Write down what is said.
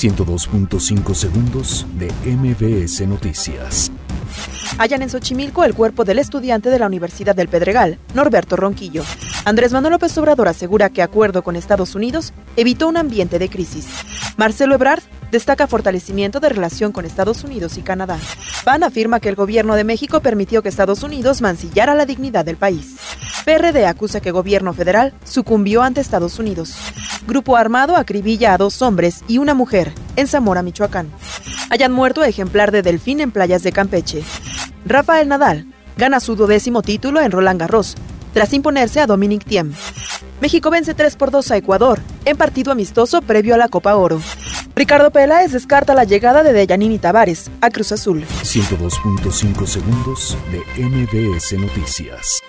102.5 segundos de MBS Noticias. Hallan en Xochimilco el cuerpo del estudiante de la Universidad del Pedregal, Norberto Ronquillo. Andrés Manuel López Obrador asegura que acuerdo con Estados Unidos evitó un ambiente de crisis. Marcelo Ebrard destaca fortalecimiento de relación con Estados Unidos y Canadá. PAN afirma que el gobierno de México permitió que Estados Unidos mancillara la dignidad del país. PRD acusa que gobierno federal sucumbió ante Estados Unidos. Grupo armado acribilla a dos hombres y una mujer en Zamora, Michoacán. Hayan muerto ejemplar de delfín en playas de Campeche. Rafael Nadal gana su duodécimo título en Roland Garros, tras imponerse a Dominic Thiem. México vence 3 por 2 a Ecuador, en partido amistoso previo a la Copa Oro. Ricardo Peláez descarta la llegada de Deyanini Tavares a Cruz Azul. 102.5 segundos de MBS Noticias.